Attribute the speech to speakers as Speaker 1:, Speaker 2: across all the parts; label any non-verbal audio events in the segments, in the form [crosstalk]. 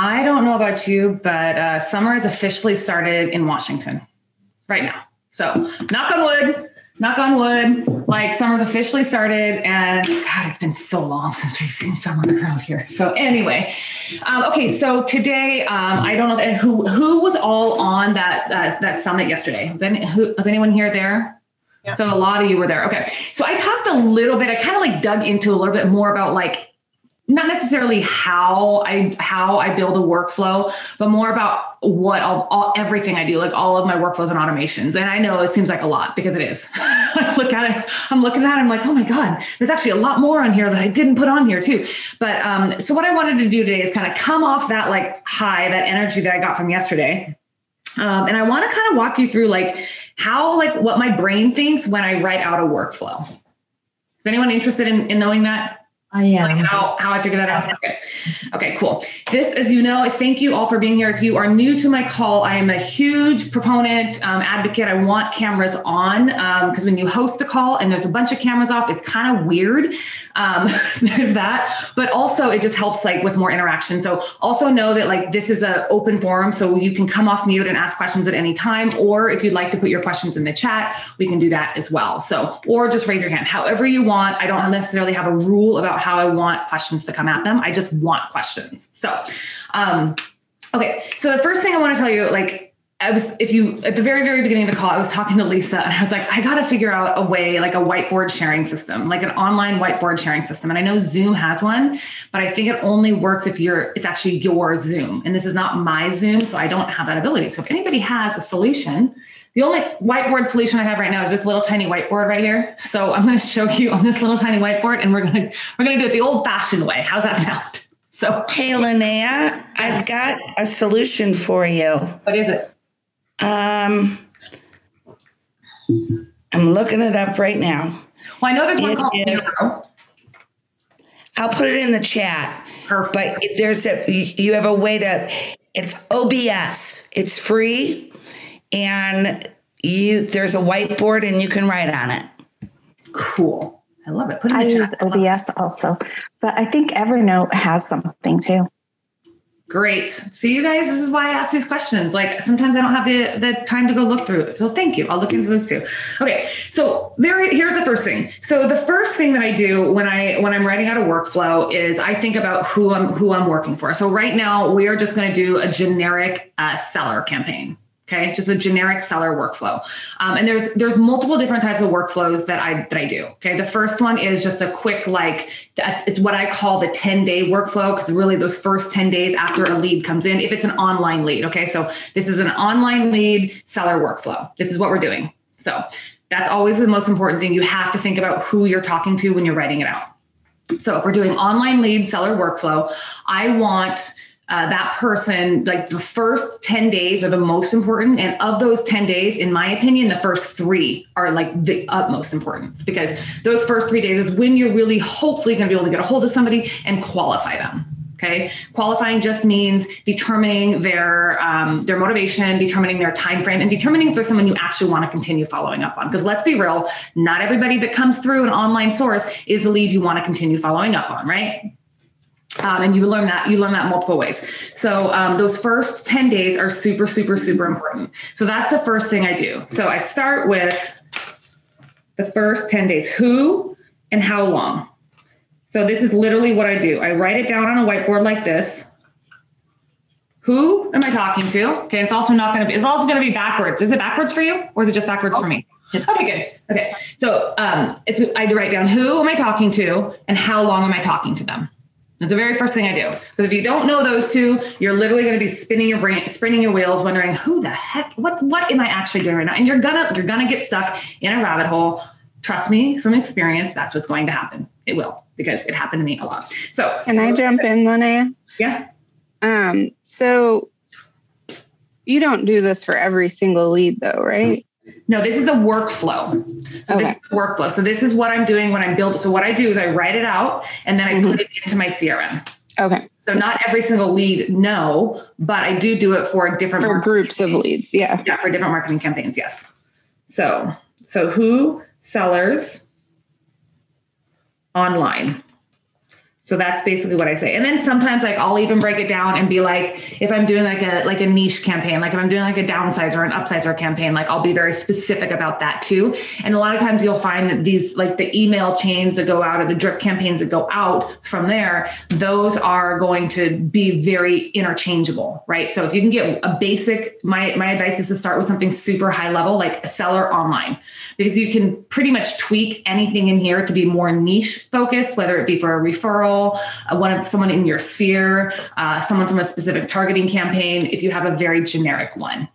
Speaker 1: I don't know about you, but uh, summer has officially started in Washington right now. So, knock on wood, knock on wood. Like summer's officially started, and God, it's been so long [laughs] since we've seen summer around here. So, anyway, um, okay. So today, um, I don't know who who was all on that uh, that summit yesterday. Was any who, was anyone here there? Yeah. So a lot of you were there. Okay. So I talked a little bit. I kind of like dug into a little bit more about like not necessarily how I how I build a workflow, but more about what all, all, everything I do, like all of my workflows and automations. And I know it seems like a lot because it is. [laughs] I look at it, I'm looking at it, I'm like, oh my god, there's actually a lot more on here that I didn't put on here too. But um, so what I wanted to do today is kind of come off that like high, that energy that I got from yesterday. Um, and I want to kind of walk you through like how like what my brain thinks when I write out a workflow. Is anyone interested in, in knowing that?
Speaker 2: I am.
Speaker 1: Like how, how I figured that out. Okay. okay, cool. This, as you know, thank you all for being here. If you are new to my call, I am a huge proponent, um, advocate. I want cameras on because um, when you host a call and there's a bunch of cameras off, it's kind of weird. Um, [laughs] there's that, but also it just helps like with more interaction. So also know that like this is an open forum, so you can come off mute and ask questions at any time, or if you'd like to put your questions in the chat, we can do that as well. So or just raise your hand, however you want. I don't necessarily have a rule about how I want questions to come at them. I just want questions. So, um, okay. So the first thing I want to tell you, like, I was, if you, at the very, very beginning of the call, I was talking to Lisa and I was like, I got to figure out a way, like a whiteboard sharing system, like an online whiteboard sharing system. And I know Zoom has one, but I think it only works if you're, it's actually your Zoom. And this is not my Zoom. So I don't have that ability. So if anybody has a solution, the only whiteboard solution I have right now is this little tiny whiteboard right here. So I'm going to show you on this little tiny whiteboard, and we're going to we're going to do it the old-fashioned way. How's that sound? So,
Speaker 3: hey, Linnea, I've got a solution for you.
Speaker 1: What is it?
Speaker 3: Um, I'm looking it up right now.
Speaker 1: Well, I know there's one called Miro.
Speaker 3: I'll put it in the chat.
Speaker 1: Perfect.
Speaker 3: But there's a you have a way to. It's OBS. It's free and you there's a whiteboard and you can write on it.
Speaker 1: Cool. I love it. Put
Speaker 2: it I use OBS also, but I think Evernote has something too.
Speaker 1: Great. See you guys. This is why I ask these questions. Like sometimes I don't have the, the time to go look through it. So thank you. I'll look into those too. Okay. So there, here's the first thing. So the first thing that I do when I when I'm writing out a workflow is I think about who I'm who I'm working for. So right now we are just going to do a generic uh, seller campaign. Okay, just a generic seller workflow. Um, and there's there's multiple different types of workflows that I that I do. Okay, the first one is just a quick like it's what I call the 10 day workflow because really those first 10 days after a lead comes in, if it's an online lead. Okay, so this is an online lead seller workflow. This is what we're doing. So that's always the most important thing. You have to think about who you're talking to when you're writing it out. So if we're doing online lead seller workflow, I want uh, that person, like the first 10 days are the most important. And of those 10 days, in my opinion, the first three are like the utmost importance because those first three days is when you're really hopefully going to be able to get a hold of somebody and qualify them. Okay, qualifying just means determining their um, their motivation, determining their time frame, and determining if there's someone you actually want to continue following up on. Because let's be real, not everybody that comes through an online source is a lead you want to continue following up on, right? Um, and you learn that you learn that multiple ways. So um, those first 10 days are super super super important. So that's the first thing i do. So i start with the first 10 days. Who and how long? So this is literally what i do. I write it down on a whiteboard like this. Who am i talking to? Okay it's also not going to be it's also going to be backwards. Is it backwards for you or is it just backwards oh, for me? It's okay good. Okay. So um, it's i write down who am i talking to and how long am i talking to them that's the very first thing I do. Because if you don't know those two, you're literally going to be spinning your brain, spinning your wheels, wondering who the heck, what, what am I actually doing right now? And you're gonna, you're gonna get stuck in a rabbit hole. Trust me from experience, that's what's going to happen. It will, because it happened to me a lot. So
Speaker 4: can I jump in, Linnea?
Speaker 1: Yeah.
Speaker 4: Um, so you don't do this for every single lead though, right?
Speaker 1: No, this is a workflow. So this is a workflow. So this is what I'm doing when I'm building. So what I do is I write it out and then I
Speaker 4: Mhm.
Speaker 1: put it into my CRM.
Speaker 4: Okay.
Speaker 1: So not every single lead, no, but I do do it for different
Speaker 4: For groups of leads. Yeah.
Speaker 1: yeah, for different marketing campaigns, yes. So so who sellers online. So that's basically what I say. And then sometimes like I'll even break it down and be like, if I'm doing like a like a niche campaign, like if I'm doing like a downsizer or an upsizer campaign, like I'll be very specific about that too. And a lot of times you'll find that these like the email chains that go out or the drip campaigns that go out from there, those are going to be very interchangeable, right? So if you can get a basic, my my advice is to start with something super high level, like a seller online, because you can pretty much tweak anything in here to be more niche focused, whether it be for a referral, uh, one of someone in your sphere, uh, someone from a specific targeting campaign. If you have a very generic one.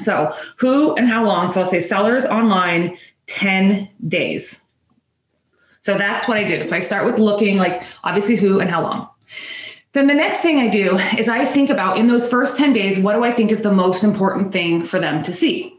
Speaker 1: So who and how long? So I'll say sellers online, 10 days. So that's what I do. So I start with looking like obviously who and how long. Then the next thing I do is I think about in those first 10 days, what do I think is the most important thing for them to see?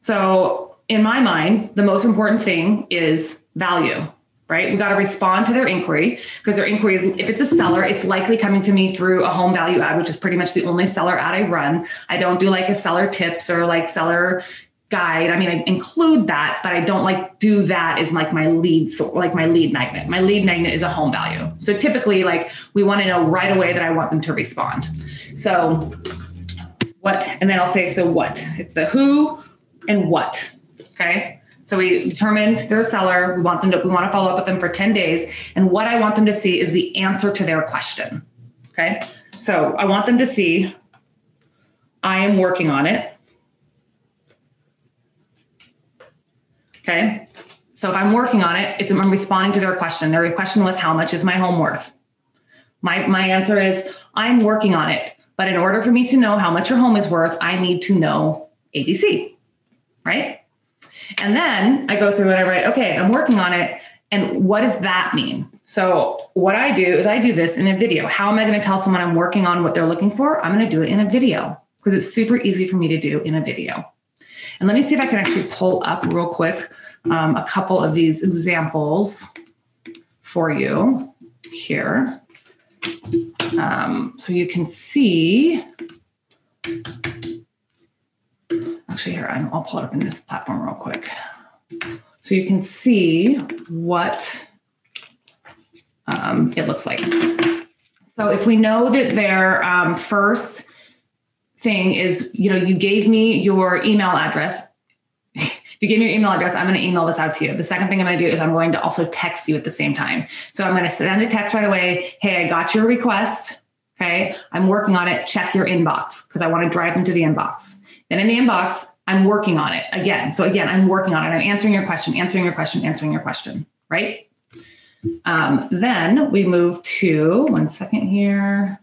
Speaker 1: So in my mind, the most important thing is value, right? We got to respond to their inquiry because their inquiry is if it's a seller, it's likely coming to me through a home value ad, which is pretty much the only seller ad I run. I don't do like a seller tips or like seller guide. I mean, I include that, but I don't like do that as like my lead, so like my lead magnet. My lead magnet is a home value. So typically, like we want to know right away that I want them to respond. So what, and then I'll say, so what? It's the who and what. Okay. So we determined they're a seller. We want them to, we want to follow up with them for 10 days. And what I want them to see is the answer to their question. Okay. So I want them to see, I am working on it. Okay. So if I'm working on it, it's I'm responding to their question. Their question was, how much is my home worth? My my answer is, I'm working on it. But in order for me to know how much your home is worth, I need to know ABC. Right? And then I go through and I write, okay, I'm working on it. And what does that mean? So what I do is I do this in a video. How am I going to tell someone I'm working on what they're looking for? I'm going to do it in a video because it's super easy for me to do in a video. And let me see if I can actually pull up real quick um, a couple of these examples for you here. Um, so you can see. Actually, here, I'm- I'll pull it up in this platform real quick. So you can see what um, it looks like. So if we know that their um, first thing is, you know, you gave me your email address. if [laughs] you gave me your email address, I'm going to email this out to you. The second thing I'm going to do is I'm going to also text you at the same time. So I'm going to send a text right away. Hey, I got your request. Okay. I'm working on it. Check your inbox because I want to drive them to the inbox. Then in the inbox, I'm working on it again. So again, I'm working on it. I'm answering your question, answering your question, answering your question. Right. Um, then we move to one second here.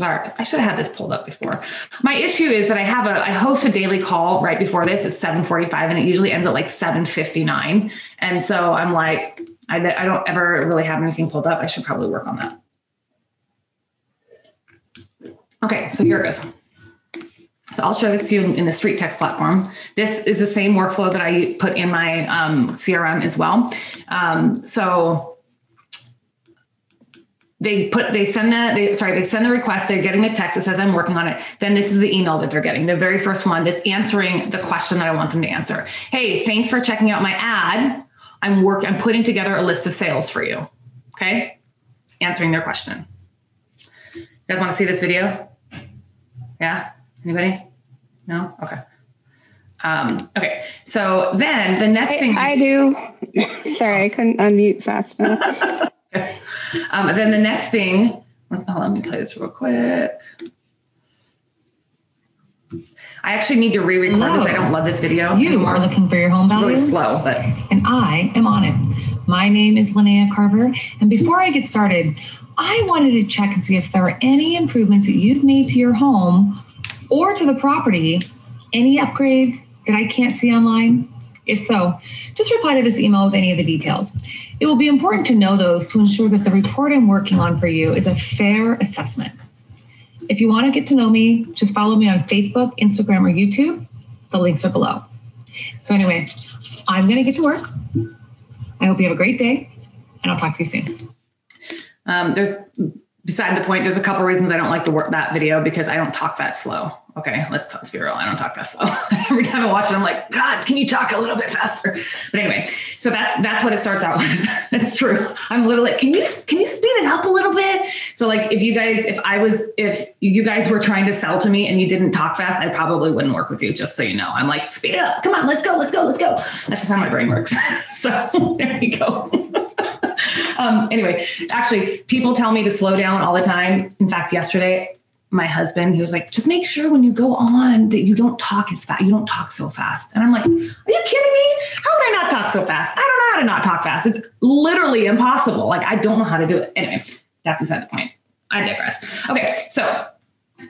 Speaker 1: I, I should have had this pulled up before. My issue is that I have a I host a daily call right before this at 7:45 and it usually ends at like 7:59. And so I'm like I, I don't ever really have anything pulled up. I should probably work on that. Okay, so here it goes. So I'll show this to you in, the street text platform. This is the same workflow that I put in my um, CRM as well. Um, so they put they send the they sorry they send the request. They're getting the text that says i'm working on it. Then this is the email that they're getting the very first one that's answering the question that i want them to answer. Hey thanks for checking out my ad. I'm work i'm putting together a list of sales for you. Okay? Answering their question. You guys want to see this video yeah anybody no okay um, okay so then the next thing
Speaker 4: I do. [laughs] Sorry, I couldn't unmute fast enough. [laughs]
Speaker 1: Um, then the next thing, oh, let me play this real quick. I actually need to re-record this. I don't love this video.
Speaker 5: You
Speaker 1: anymore.
Speaker 5: are looking for your home
Speaker 1: It's
Speaker 5: value,
Speaker 1: really slow, but
Speaker 5: and I am on it. My name is Linnea Carver, and before I get started, I wanted to check and see if there are any improvements that you've made to your home or to the property, any upgrades that I can't see online. If so, just reply to this email with any of the details. It will be important to know those to ensure that the report I'm working on for you is a fair assessment. If you want to get to know me, just follow me on Facebook, Instagram, or YouTube. The links are below. So, anyway, I'm going to get to work. I hope you have a great day, and I'll talk to you soon.
Speaker 1: Um, there's beside the point. There's a couple reasons I don't like to work that video because I don't talk that slow. Okay, let's, let's be real. I don't talk that slow. [laughs] Every time I watch it, I'm like, God, can you talk a little bit faster? But anyway, so that's that's what it starts out with. [laughs] that's true. I'm literally, can you can you speed it up a little bit? So like, if you guys, if I was, if you guys were trying to sell to me and you didn't talk fast, I probably wouldn't work with you. Just so you know, I'm like, speed it up. Come on, let's go, let's go, let's go. That's just how my brain works. [laughs] so there you go. Um, anyway, actually, people tell me to slow down all the time. In fact, yesterday my husband, he was like, just make sure when you go on that you don't talk as fast. You don't talk so fast. And I'm like, are you kidding me? How would I not talk so fast? I don't know how to not talk fast. It's literally impossible. Like I don't know how to do it. Anyway, that's beside the point. I digress. Okay, so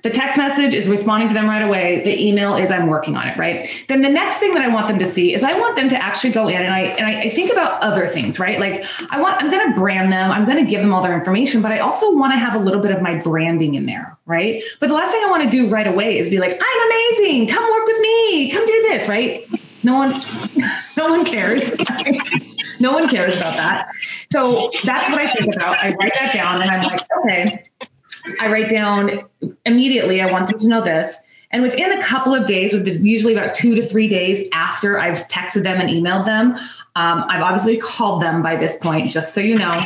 Speaker 1: the text message is responding to them right away. The email is I'm working on it, right? Then the next thing that I want them to see is I want them to actually go in and I and I, I think about other things, right? Like I want I'm going to brand them, I'm going to give them all their information, but I also want to have a little bit of my branding in there, right? But the last thing I want to do right away is be like, I'm amazing, come work with me, come do this, right? No one, [laughs] no one cares. [laughs] no one cares about that. So that's what I think about. I write that down and I'm like, okay I write down immediately, I want them to know this. And within a couple of days, with usually about two to three days after I've texted them and emailed them, um, I've obviously called them by this point, just so you know.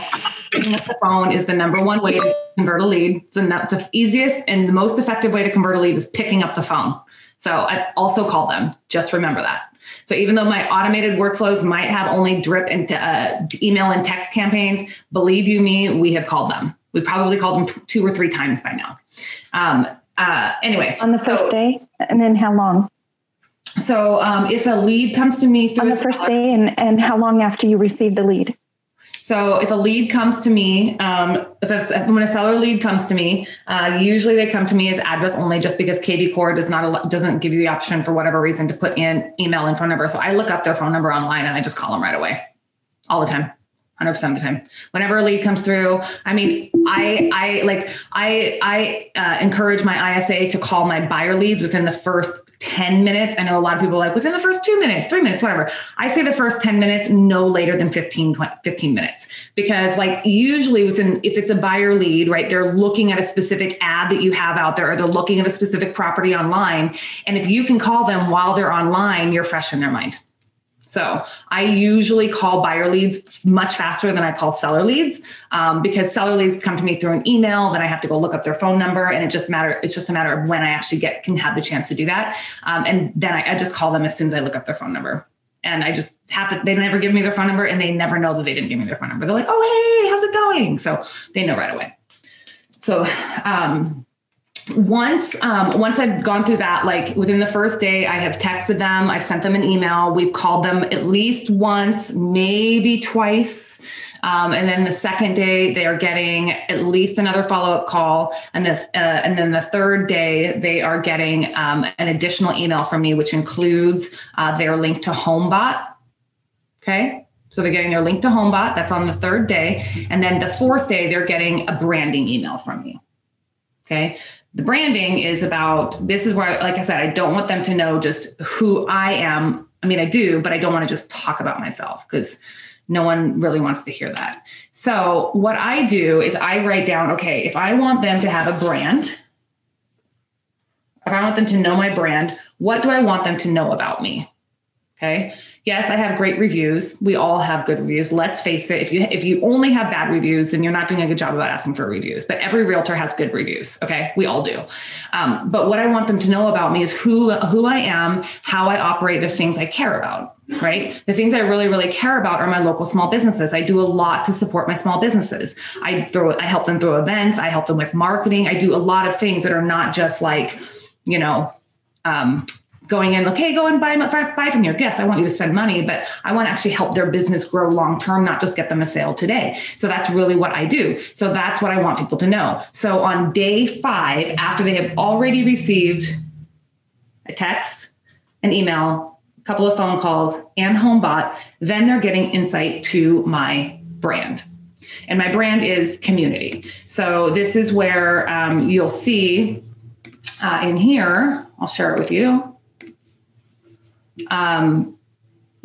Speaker 1: The phone is the number one way to convert a lead. So that's the easiest and the most effective way to convert a lead is picking up the phone. So I also call them. Just remember that. So even though my automated workflows might have only drip and uh, email and text campaigns, believe you me, we have called them. We probably called them t- two or three times by now. Um, uh, anyway,
Speaker 2: on the first so, day, and then how long?
Speaker 1: So um, if a lead comes to me
Speaker 2: on the first day, and and how long after you receive the lead?
Speaker 1: So if a lead comes to me, um, if a, when a seller lead comes to me, uh, usually they come to me as address only, just because KV Core does not doesn't give you the option for whatever reason to put in email and phone number. So I look up their phone number online and I just call them right away, all the time. 100% of the time. Whenever a lead comes through i mean i i like i i uh, encourage my isa to call my buyer leads within the first 10 minutes. I know a lot of people like within the first two minutes three minutes whatever. I say the first 10 minutes no later than 15 20, 15 minutes. Because like usually within if it's a buyer lead right they're looking at a specific ad that you have out there or they're looking at a specific property online. And if you can call them while they're online you're fresh in their mind so I usually call buyer leads much faster than I call seller leads um, because seller leads come to me through an email. Then I have to go look up their phone number, and it just matter. It's just a matter of when I actually get can have the chance to do that. Um, and then I, I just call them as soon as I look up their phone number. And I just have to. They never give me their phone number, and they never know that they didn't give me their phone number. They're like, "Oh, hey, how's it going?" So they know right away. So um, once um, once I've gone through that, like within the first day, I have texted them, I've sent them an email, we've called them at least once, maybe twice. Um, and then the second day, they are getting at least another follow up call, and the uh, and then the third day, they are getting um, an additional email from me, which includes uh, their link to HomeBot. Okay, so they're getting their link to HomeBot. That's on the third day, and then the fourth day, they're getting a branding email from me. Okay. The branding is about this is where, like I said, I don't want them to know just who I am. I mean, I do, but I don't want to just talk about myself because no one really wants to hear that. So, what I do is I write down okay, if I want them to have a brand, if I want them to know my brand, what do I want them to know about me? Okay. Yes, I have great reviews. We all have good reviews. Let's face it. If you if you only have bad reviews, then you're not doing a good job about asking for reviews. But every realtor has good reviews. Okay, we all do. Um, but what I want them to know about me is who who I am, how I operate, the things I care about. Right. The things I really really care about are my local small businesses. I do a lot to support my small businesses. I throw I help them through events. I help them with marketing. I do a lot of things that are not just like you know um, going in, okay, go and buy, buy from here. Yes, I want you to spend money, but I want to actually help their business grow long term, not just get them a sale today. So that's really what I do. So that's what I want people to know. So on day five, after they have already received a text, an email, a couple of phone calls, and home HomeBot, then they're getting insight to my brand. And my brand is community. So this is where um, you'll see uh, in here, I'll share it with you. Um,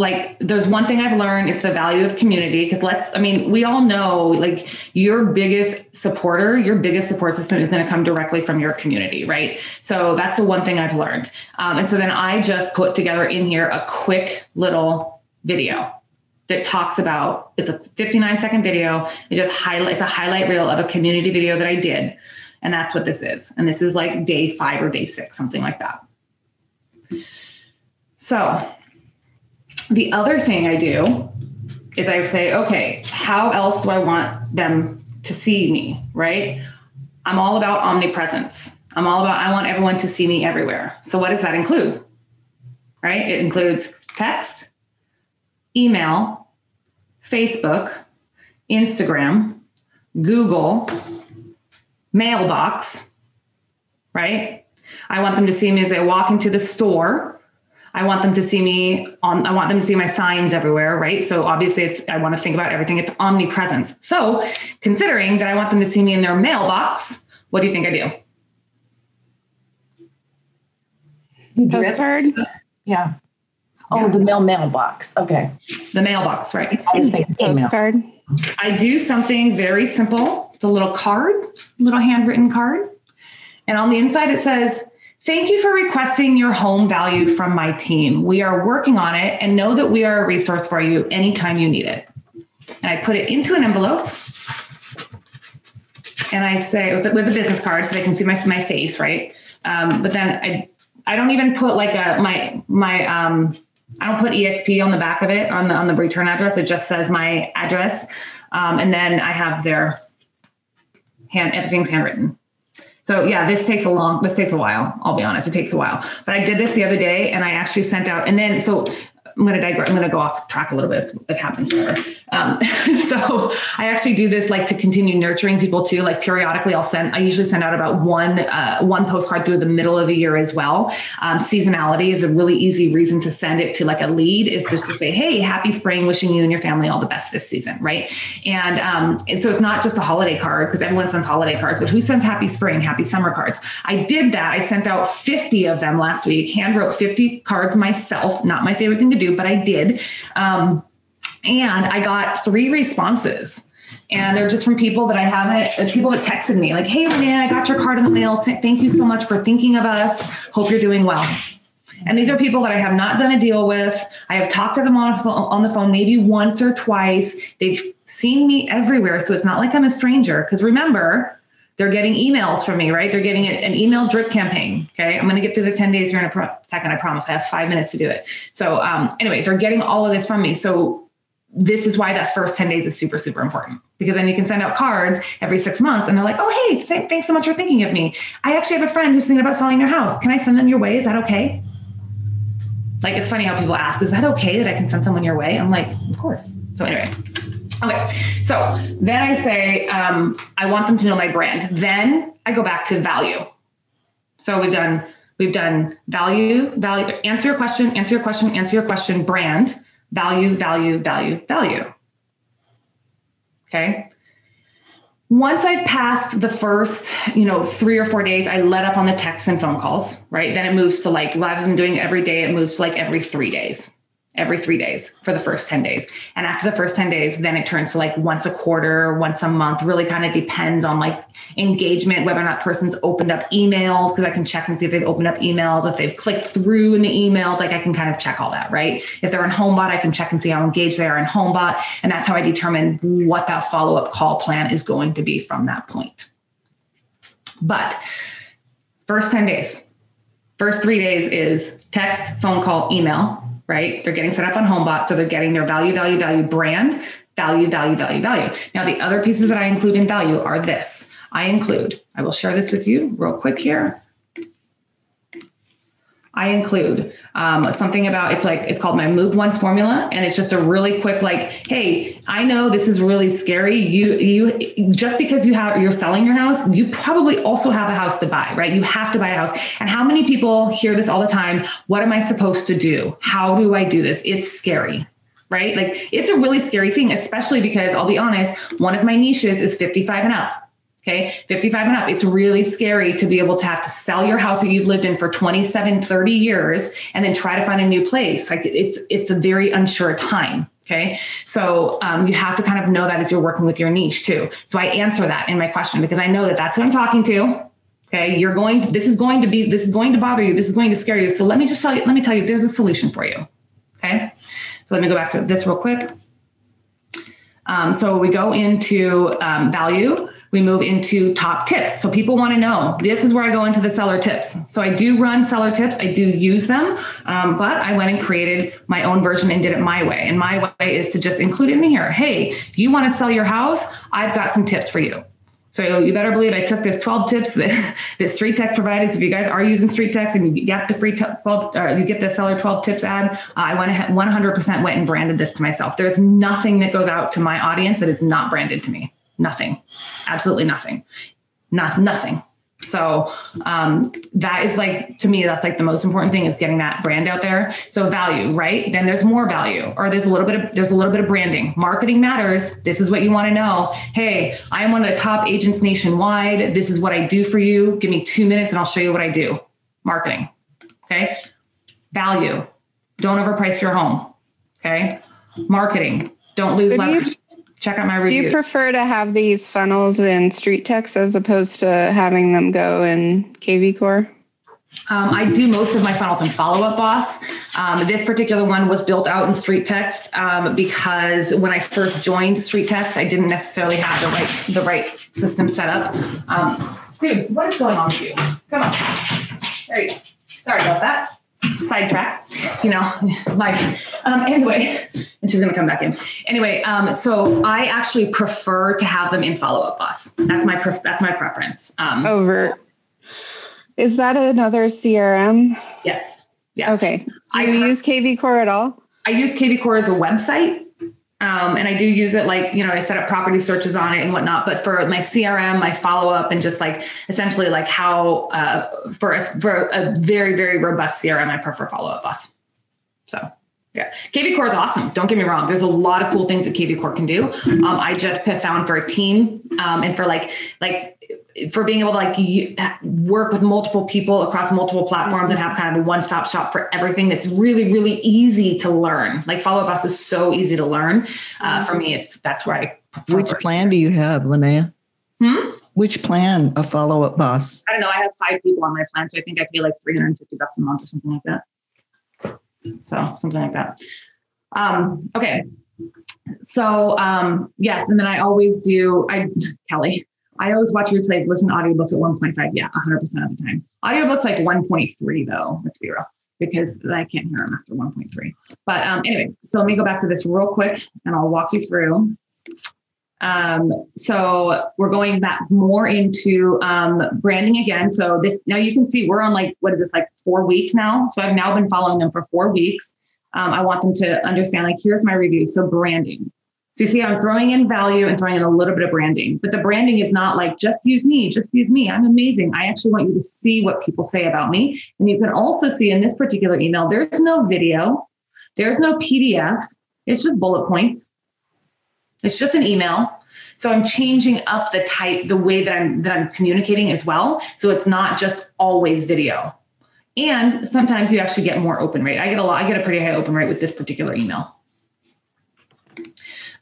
Speaker 1: like there's one thing I've learned it's the value of community because let's I mean we all know like your biggest supporter your biggest support system is going to come directly from your community right? So that's the one thing I've learned. Um, and so then I just put together in here a quick little video that talks about it's a 59 second video. It just highlights a highlight reel of a community video that I did and that's what this is. And this is like day five or day six something like that so the other thing I do is I say, okay, how else do I want them to see me, right? I'm all about omnipresence. I'm all about, I want everyone to see me everywhere. So, what does that include? Right? It includes text, email, Facebook, Instagram, Google, mailbox, right? I want them to see me as they walk into the store I want them to see me on, I want them to see my signs everywhere, right? So obviously it's, I want to think about everything. It's omnipresence. So considering that I want them to see me in their mailbox, what do you think I
Speaker 4: do? Postcard?
Speaker 6: Yeah. Oh, the mail mailbox. Okay.
Speaker 1: The mailbox, right?
Speaker 4: I think postcard.
Speaker 1: I do something very simple. It's a little card, little handwritten card. And on the inside it says, Thank you for requesting your home value from my team. We are working on it and know that we are a resource for you anytime you need it. And I put it into an envelope and I say with, with the business card so they can see my, my face, right? Um, but then I, I don't even put like a, my, my, um, I don't put EXP on the back of it on the, on the return address. It just says my address. Um, and then I have their hand, everything's handwritten. So yeah, this takes a long, this takes a while. I'll be honest, it takes a while. But I did this the other day, and I actually sent out, and then so I'm going to digress. I'm going to go off track a little bit. It happens. Um, [laughs] so I actually do this like to continue nurturing people too. Like periodically, I'll send. I usually send out about one uh, one postcard through the middle of the year as well. Um, seasonality is a really easy reason to send it to like a lead. Is just to say, hey, happy spring, wishing you and your family all the best this season, right? And um, and so it's not just a holiday card because everyone sends holiday cards, but who sends happy spring, happy summer cards? I did that. I sent out 50 of them last week. Hand wrote 50 cards myself. Not my favorite thing to do, but I did. Um, and I got three responses. And they're just from people that I haven't, uh, people that texted me, like, hey, Renee, I got your card in the mail. Thank you so much for thinking of us. Hope you're doing well. And these are people that I have not done a deal with. I have talked to them on, on the phone maybe once or twice. They've seen me everywhere. So it's not like I'm a stranger. Because remember, they're getting emails from me, right? They're getting an email drip campaign. Okay. I'm going to get through the 10 days here in a pro- second. I promise I have five minutes to do it. So, um, anyway, they're getting all of this from me. So, this is why that first 10 days is super, super important because then you can send out cards every six months and they're like, oh, hey, thanks so much for thinking of me. I actually have a friend who's thinking about selling their house. Can I send them your way? Is that okay? Like, it's funny how people ask, is that okay that I can send someone your way? I'm like, of course. So, anyway, Okay, so then I say um, I want them to know my brand. Then I go back to value. So we've done we've done value, value. Answer your question. Answer your question. Answer your question. Brand, value, value, value, value. Okay. Once I've passed the first, you know, three or four days, I let up on the texts and phone calls. Right. Then it moves to like rather than doing every day, it moves to like every three days every three days for the first 10 days. And after the first 10 days, then it turns to like once a quarter, once a month, really kind of depends on like engagement, whether or not person's opened up emails, because I can check and see if they've opened up emails, if they've clicked through in the emails, like I can kind of check all that, right? If they're in HomeBot, I can check and see how engaged they are in HomeBot. And that's how I determine what that follow-up call plan is going to be from that point. But first 10 days, first three days is text, phone call, email right? They're getting set up on HomeBot, so they're getting their value, value, value brand, value, value, value, value. Now, the other pieces that I include in value are this. I include, I will share this with you real quick here. I include um, something about it's like it's called my move once formula, and it's just a really quick like, hey, I know this is really scary. You you just because you have you're selling your house, you probably also have a house to buy, right? You have to buy a house. And how many people hear this all the time? What am I supposed to do? How do I do this? It's scary right? Like it's a really scary thing, especially because I'll be honest, one of my niches is 55 and up. Okay, 55 and up. It's really scary to be able to have to sell your house that you've lived in for 27, 30 years and then try to find a new place. Like it's it's a very unsure time. Okay, so um, you have to kind of know that as you're working with your niche too. So I answer that in my question because I know that that's who I'm talking to. Okay, you're going. To, this is going to be. This is going to bother you. This is going to scare you. So let me just tell you. Let me tell you. There's a solution for you. Okay, so let me go back to this real quick. Um, so we go into um, value we move into top tips. So people want to know this is where I go into the seller tips. So I do run seller tips, I do use them, um, but I went and created my own version and did it my way. And my way is to just include it in here. Hey, you want to sell your house? I've got some tips for you. So you better believe I took this 12 tips [laughs] that, that Street Text provided. So if you guys are using Street Text and you get the free 12, or you get the seller 12 tips ad, uh, I went ahead, 100% went and branded this to myself. There's nothing that goes out to my audience that is not branded to me. Nothing, absolutely nothing, not nothing. So um, that is like to me, that's like the most important thing is getting that brand out there. So value, right? Then there's more value, or there's a little bit of there's a little bit of branding. Marketing matters. This is what you want to know. Hey, I am one of the top agents nationwide. This is what I do for you. Give me two minutes and I'll show you what I do. Marketing. Okay. Value. Don't overprice your home. Okay. Marketing. Don't lose leverage check out my review.
Speaker 4: Do you prefer to have these funnels in Street Text as opposed to having them go in KV Core?
Speaker 1: Um, I do most of my funnels in Follow Up Boss. Um, this particular one was built out in Street Text um, because when I first joined Street Text, I didn't necessarily have the right the right system set up. Um, dude, what is going on with you? Come on. There you go. Sorry about that sidetrack, you know, life. Um, anyway, and she's going to come back in. Anyway, um, so I actually prefer to have them in follow up boss. That's my pref- that's my preference. Um,
Speaker 4: Over. Is that another CRM?
Speaker 1: Yes. Yeah.
Speaker 4: Okay. Do I you use KV Core at all?
Speaker 1: I use KV Core as a website. Um, and I do use it like, you know, I set up property searches on it and whatnot. But for my CRM, my follow up, and just like essentially like how uh, for a, for a very very robust CRM, I prefer follow up boss. So yeah, KV Core is awesome. Don't get me wrong. There's a lot of cool things that KV Core can do. Um, I just have found for a team um, and for like like for being able to like work with multiple people across multiple platforms and have kind of a one-stop shop for everything that's really really easy to learn. Like follow up boss is so easy to learn. Uh, for me it's that's where i
Speaker 7: which plan do you have linnea?
Speaker 1: Hmm?
Speaker 7: which plan a follow-up boss?
Speaker 1: I don't know. I have five people on my plan so i think i pay like 350 bucks a month or something like that. So something like that. Um okay. So um yes and then i always do i [laughs] kelly I always watch replays, listen to audiobooks at 1.5. Yeah, 100% of the time. Audiobooks like 1.3 though, let's be real, because I can't hear them after 1.3. But um, anyway, so let me go back to this real quick and I'll walk you through. Um, so we're going back more into um, branding again. So this now you can see we're on like what is this like four weeks now. So I've now been following them for four weeks. Um, I want them to understand like here's my review. So branding. So you see, I'm throwing in value and throwing in a little bit of branding, but the branding is not like just use me, just use me. I'm amazing. I actually want you to see what people say about me. And you can also see in this particular email, there's no video, there's no PDF, it's just bullet points. It's just an email. So I'm changing up the type, the way that I'm that I'm communicating as well. So it's not just always video. And sometimes you actually get more open rate. I get a lot, I get a pretty high open rate with this particular email.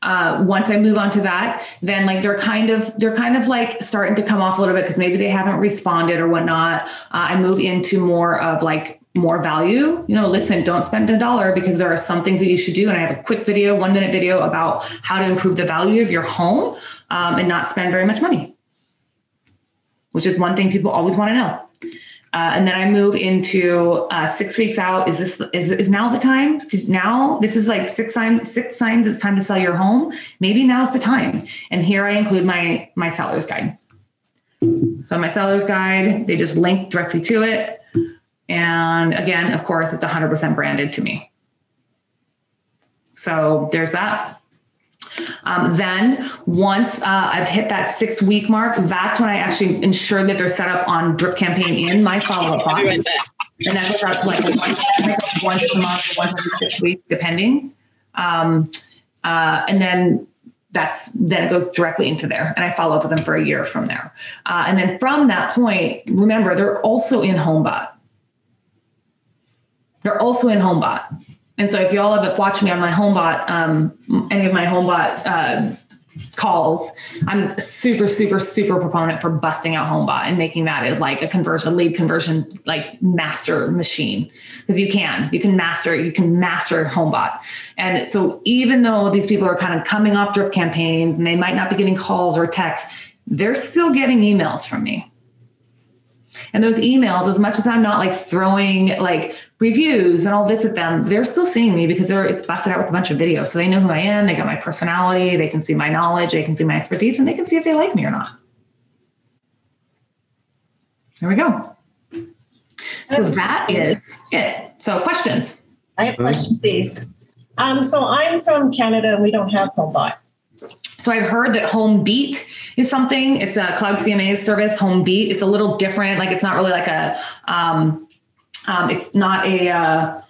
Speaker 1: Uh, once I move on to that, then like they're kind of they're kind of like starting to come off a little bit because maybe they haven't responded or whatnot. Uh, I move into more of like more value. You know, listen, don't spend a dollar because there are some things that you should do. And I have a quick video, one minute video about how to improve the value of your home um, and not spend very much money, which is one thing people always want to know. Uh, and then I move into uh, six weeks out. Is this is, is now the time? Now this is like six signs. Six signs. It's time to sell your home. Maybe now's the time. And here I include my my seller's guide. So my seller's guide, they just link directly to it. And again, of course, it's 100% branded to me. So there's that. Um, then once uh, I've hit that six week mark, that's when I actually ensure that they're set up on drip campaign in my Follow Up Boss. And that goes out to like once, once a month, once every six weeks, depending. Um, uh, and then that's then it goes directly into there and i follow up with them for a year from there uh, and then from that point remember they're also in homebot they're also in homebot and so if y'all have watched me on my homebot um, any of my homebot uh, calls i'm super super super proponent for busting out homebot and making that as like a conversion a lead conversion like master machine. Because you can you can master you can master homebot. And so even though these people are kind of coming off drip campaigns and they might not be getting calls or texts they're still getting emails from me and those emails, as much as I'm not like throwing like reviews and all this at them, they're still seeing me because they're it's busted out with a bunch of videos. So they know who I am, they got my personality, they can see my knowledge, they can see my expertise, and they can see if they like me or not. There we go. So that is it. So questions.
Speaker 8: I have questions, please. Um, so I'm from Canada and we don't have HomeBot.
Speaker 1: So I've heard that Homebeat is something. It's a cloud CMA service. Homebeat. It's a little different. Like it's not really like a. Um, um, it's not a. Uh,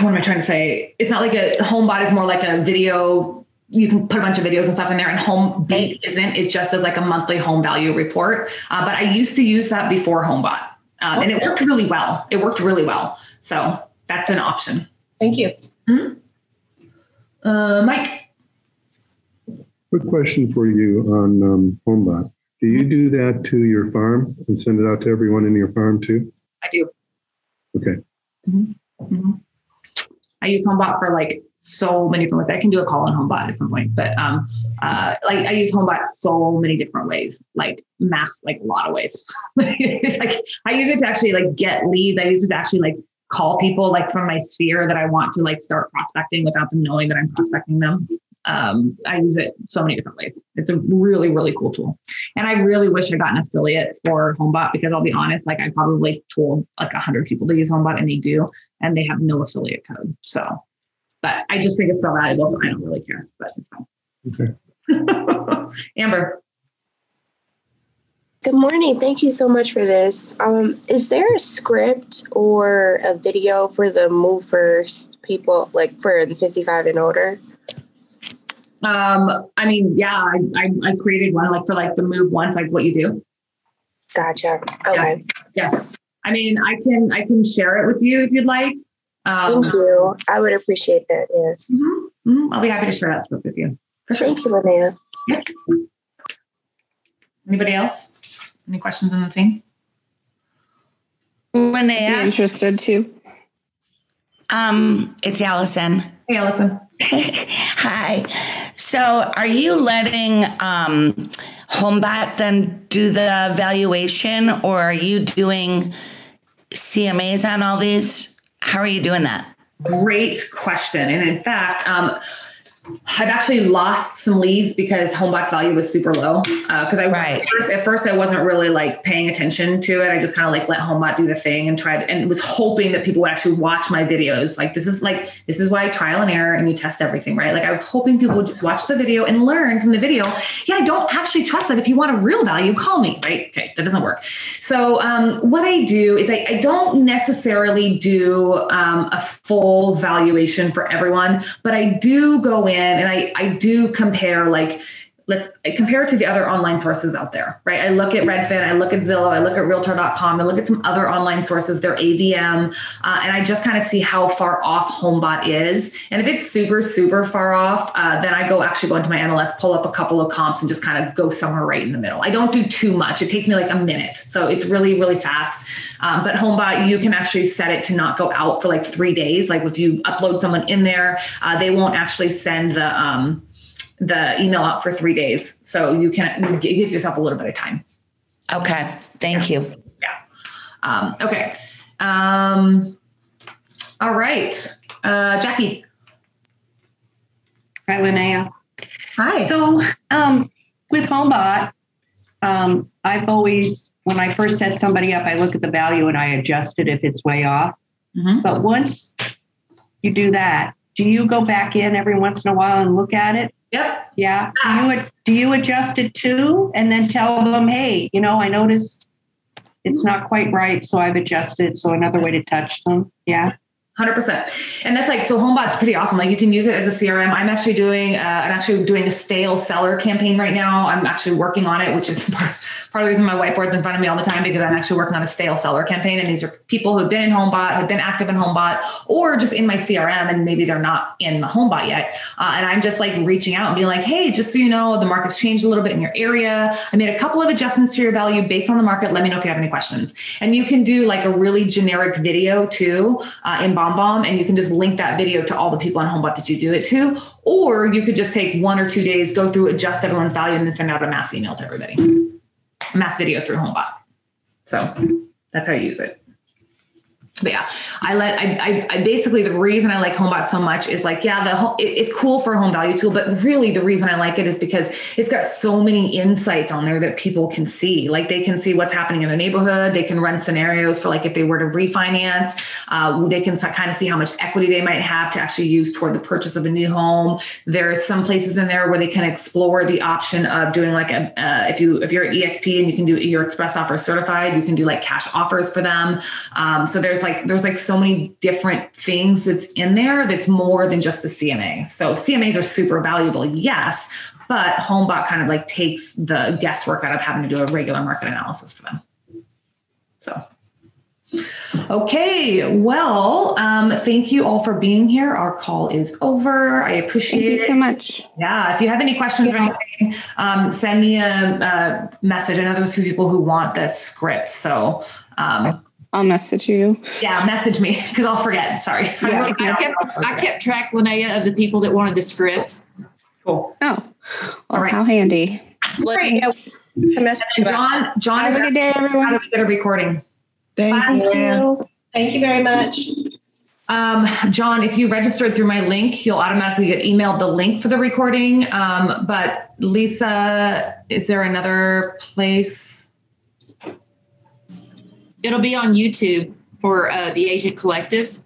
Speaker 1: what am I trying to say? It's not like a Home HomeBot is more like a video. You can put a bunch of videos and stuff in there, and Homebeat isn't. It just is like a monthly home value report. Uh, but I used to use that before HomeBot, um, and it worked really well. It worked really well. So that's an option.
Speaker 8: Thank you.
Speaker 1: Mm-hmm. Uh, Mike.
Speaker 9: Quick question for you on um, HomeBot. Do you do that to your farm and send it out to everyone in your farm too?
Speaker 1: I do.
Speaker 9: Okay.
Speaker 1: Mm-hmm. Mm-hmm. I use HomeBot for like so many different ways. I can do a call on HomeBot at some point, but um, uh, like I use HomeBot so many different ways, like mass, like a lot of ways. [laughs] like I use it to actually like get leads. I use it to actually like call people like from my sphere that I want to like start prospecting without them knowing that I'm prospecting them. Um, I use it so many different ways. It's a really, really cool tool. And I really wish I got an affiliate for HomeBot because I'll be honest, like I probably told like a hundred people to use HomeBot and they do, and they have no affiliate code. So, but I just think it's so valuable. So I don't really care, but it's fine.
Speaker 9: Okay. [laughs]
Speaker 1: Amber.
Speaker 10: Good morning. Thank you so much for this. Um, is there a script or a video for the move first people, like for the 55 and older?
Speaker 1: Um, I mean, yeah, I, I, I created one like for like the move once, like what you do.
Speaker 10: Gotcha. Okay.
Speaker 1: Yeah. yeah. I mean, I can I can share it with you if you'd like.
Speaker 10: Um, Thank you. I would appreciate that. Yes.
Speaker 1: Mm-hmm, mm-hmm. I'll be happy to share that stuff with you.
Speaker 10: For sure. Thank you, Linnea.
Speaker 1: Yeah. Anybody else? Any questions on the thing?
Speaker 3: Linnea.
Speaker 4: interested too.
Speaker 3: Um, it's Allison.
Speaker 1: Hey, Allison. [laughs]
Speaker 3: Hi. So, are you letting um, HomeBot then do the valuation, or are you doing CMAs on all these? How are you doing that?
Speaker 1: Great question. And in fact, um, I've actually lost some leads because HomeBot's value was super low. Because uh, I right. at, first, at first I wasn't really like paying attention to it. I just kind of like let HomeBot do the thing and tried and was hoping that people would actually watch my videos. Like this is like this is why trial and error and you test everything, right? Like I was hoping people would just watch the video and learn from the video. Yeah, I don't actually trust that. If you want a real value, call me, right? Okay, that doesn't work. So um, what I do is I, I don't necessarily do um, a full valuation for everyone, but I do go in and I, I do compare like let's compare it to the other online sources out there, right? I look at Redfin, I look at Zillow, I look at Realtor.com, I look at some other online sources, their AVM, uh, and I just kind of see how far off HomeBot is. And if it's super, super far off, uh, then I go actually go into my MLS, pull up a couple of comps, and just kind of go somewhere right in the middle. I don't do too much. It takes me like a minute, so it's really, really fast. Um, but HomeBot, you can actually set it to not go out for like three days. Like if you upload someone in there, uh, they won't actually send the um, the email out for three days. So you can it gives yourself a little bit of time.
Speaker 3: Okay. Thank
Speaker 1: yeah.
Speaker 3: you.
Speaker 1: Yeah. Um, okay. Um, all right. Uh, Jackie.
Speaker 11: Hi, Linnea.
Speaker 1: Hi.
Speaker 11: So um, with HomeBot, um, I've always, when I first set somebody up, I look at the value and I adjust it if it's way off.
Speaker 1: Mm-hmm.
Speaker 11: But once you do that, do you go back in every once in a while and look at it?
Speaker 1: Yep.
Speaker 11: Yeah. Ah. Do you do you adjust it too, and then tell them, hey, you know, I noticed it's mm-hmm. not quite right, so I've adjusted. So another way to touch them. Yeah.
Speaker 1: Hundred percent, and that's like so. HomeBot's pretty awesome. Like you can use it as a CRM. I'm actually doing. Uh, I'm actually doing a stale seller campaign right now. I'm actually working on it, which is [laughs] part, part of the reason my whiteboard's in front of me all the time because I'm actually working on a stale seller campaign. And these are people who've been in HomeBot, have been active in HomeBot, or just in my CRM, and maybe they're not in the HomeBot yet. Uh, and I'm just like reaching out and being like, hey, just so you know, the market's changed a little bit in your area. I made a couple of adjustments to your value based on the market. Let me know if you have any questions. And you can do like a really generic video too uh, in BombBomb, and you can just link that video to all the people on HomeBot that you do it to. Or you could just take one or two days, go through, adjust everyone's value, and then send out a mass email to everybody, mass video through HomeBot. So that's how you use it but yeah, I let I, I, I basically the reason I like HomeBot so much is like yeah the it, it's cool for a home value tool, but really the reason I like it is because it's got so many insights on there that people can see. Like they can see what's happening in the neighborhood. They can run scenarios for like if they were to refinance, uh, they can kind of see how much equity they might have to actually use toward the purchase of a new home. There's some places in there where they can explore the option of doing like a uh, if you if you're at EXP and you can do your express offer certified, you can do like cash offers for them. Um, so there's like like there's like so many different things that's in there that's more than just the CMA. So CMAs are super valuable, yes, but HomeBot kind of like takes the guesswork out of having to do a regular market analysis for them. So Okay, well, um, thank you all for being here. Our call is over. I appreciate
Speaker 4: thank you so much.
Speaker 1: Yeah, if you have any questions yeah. or anything, um, send me a, a, message. I know there's a few people who want the script, so um,
Speaker 4: I'll message you.
Speaker 1: Yeah, message me because I'll forget. Sorry.
Speaker 6: Yeah, I, I, kept, I kept track, Linnea, of the people that wanted the script.
Speaker 1: Cool.
Speaker 4: Oh, well, All right. how handy.
Speaker 1: Great. John, John,
Speaker 4: have a good day, everyone.
Speaker 1: How do we get a recording?
Speaker 7: Thanks.
Speaker 8: Thank you. Thank you very much.
Speaker 1: Um, John, if you registered through my link, you'll automatically get emailed the link for the recording. Um, but Lisa, is there another place?
Speaker 6: It'll be on YouTube for uh, the Agent Collective.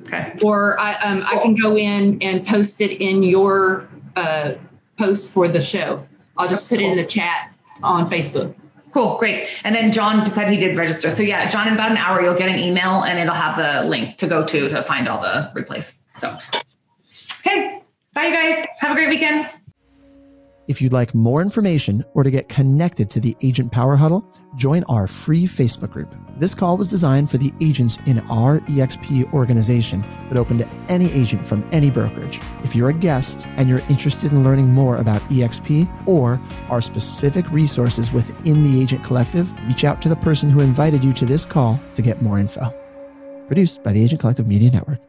Speaker 1: Okay.
Speaker 6: Or I, um, I can go in and post it in your uh, post for the show. I'll just put it in the chat on Facebook.
Speaker 1: Cool, great. And then John said he did register. So yeah, John, in about an hour, you'll get an email and it'll have the link to go to to find all the replays. So, okay, bye, you guys. Have a great weekend.
Speaker 12: If you'd like more information or to get connected to the Agent Power Huddle, join our free Facebook group. This call was designed for the agents in our EXP organization, but open to any agent from any brokerage. If you're a guest and you're interested in learning more about EXP or our specific resources within the Agent Collective, reach out to the person who invited you to this call to get more info. Produced by the Agent Collective Media Network.